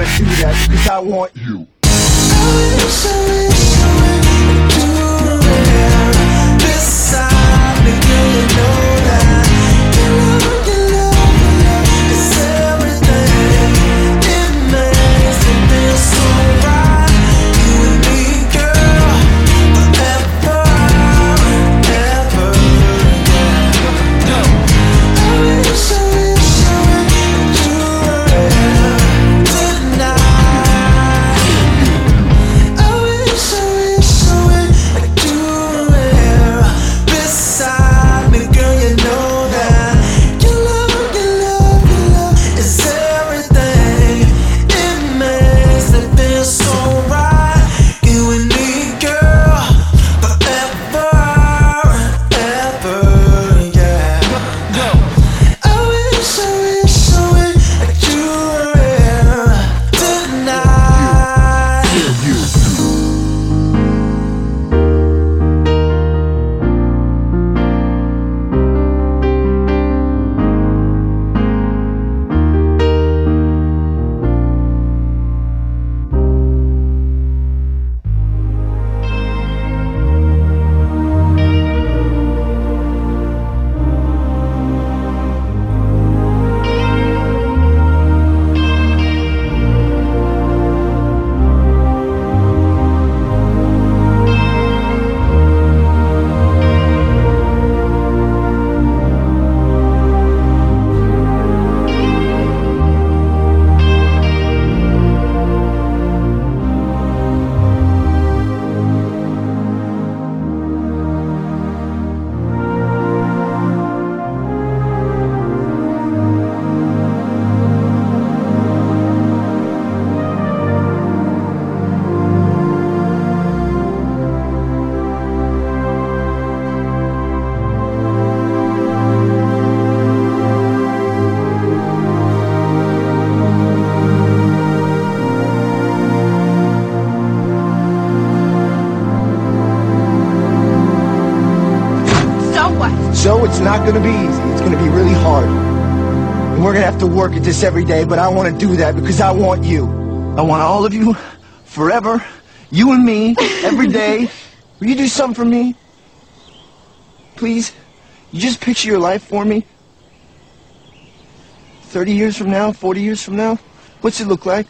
wanna do that because I want you. You know it's not gonna be easy. It's gonna be really hard. And we're gonna have to work at this every day, but I wanna do that because I want you. I want all of you forever. You and me, every day. Will you do something for me? Please? You just picture your life for me? 30 years from now, 40 years from now? What's it look like?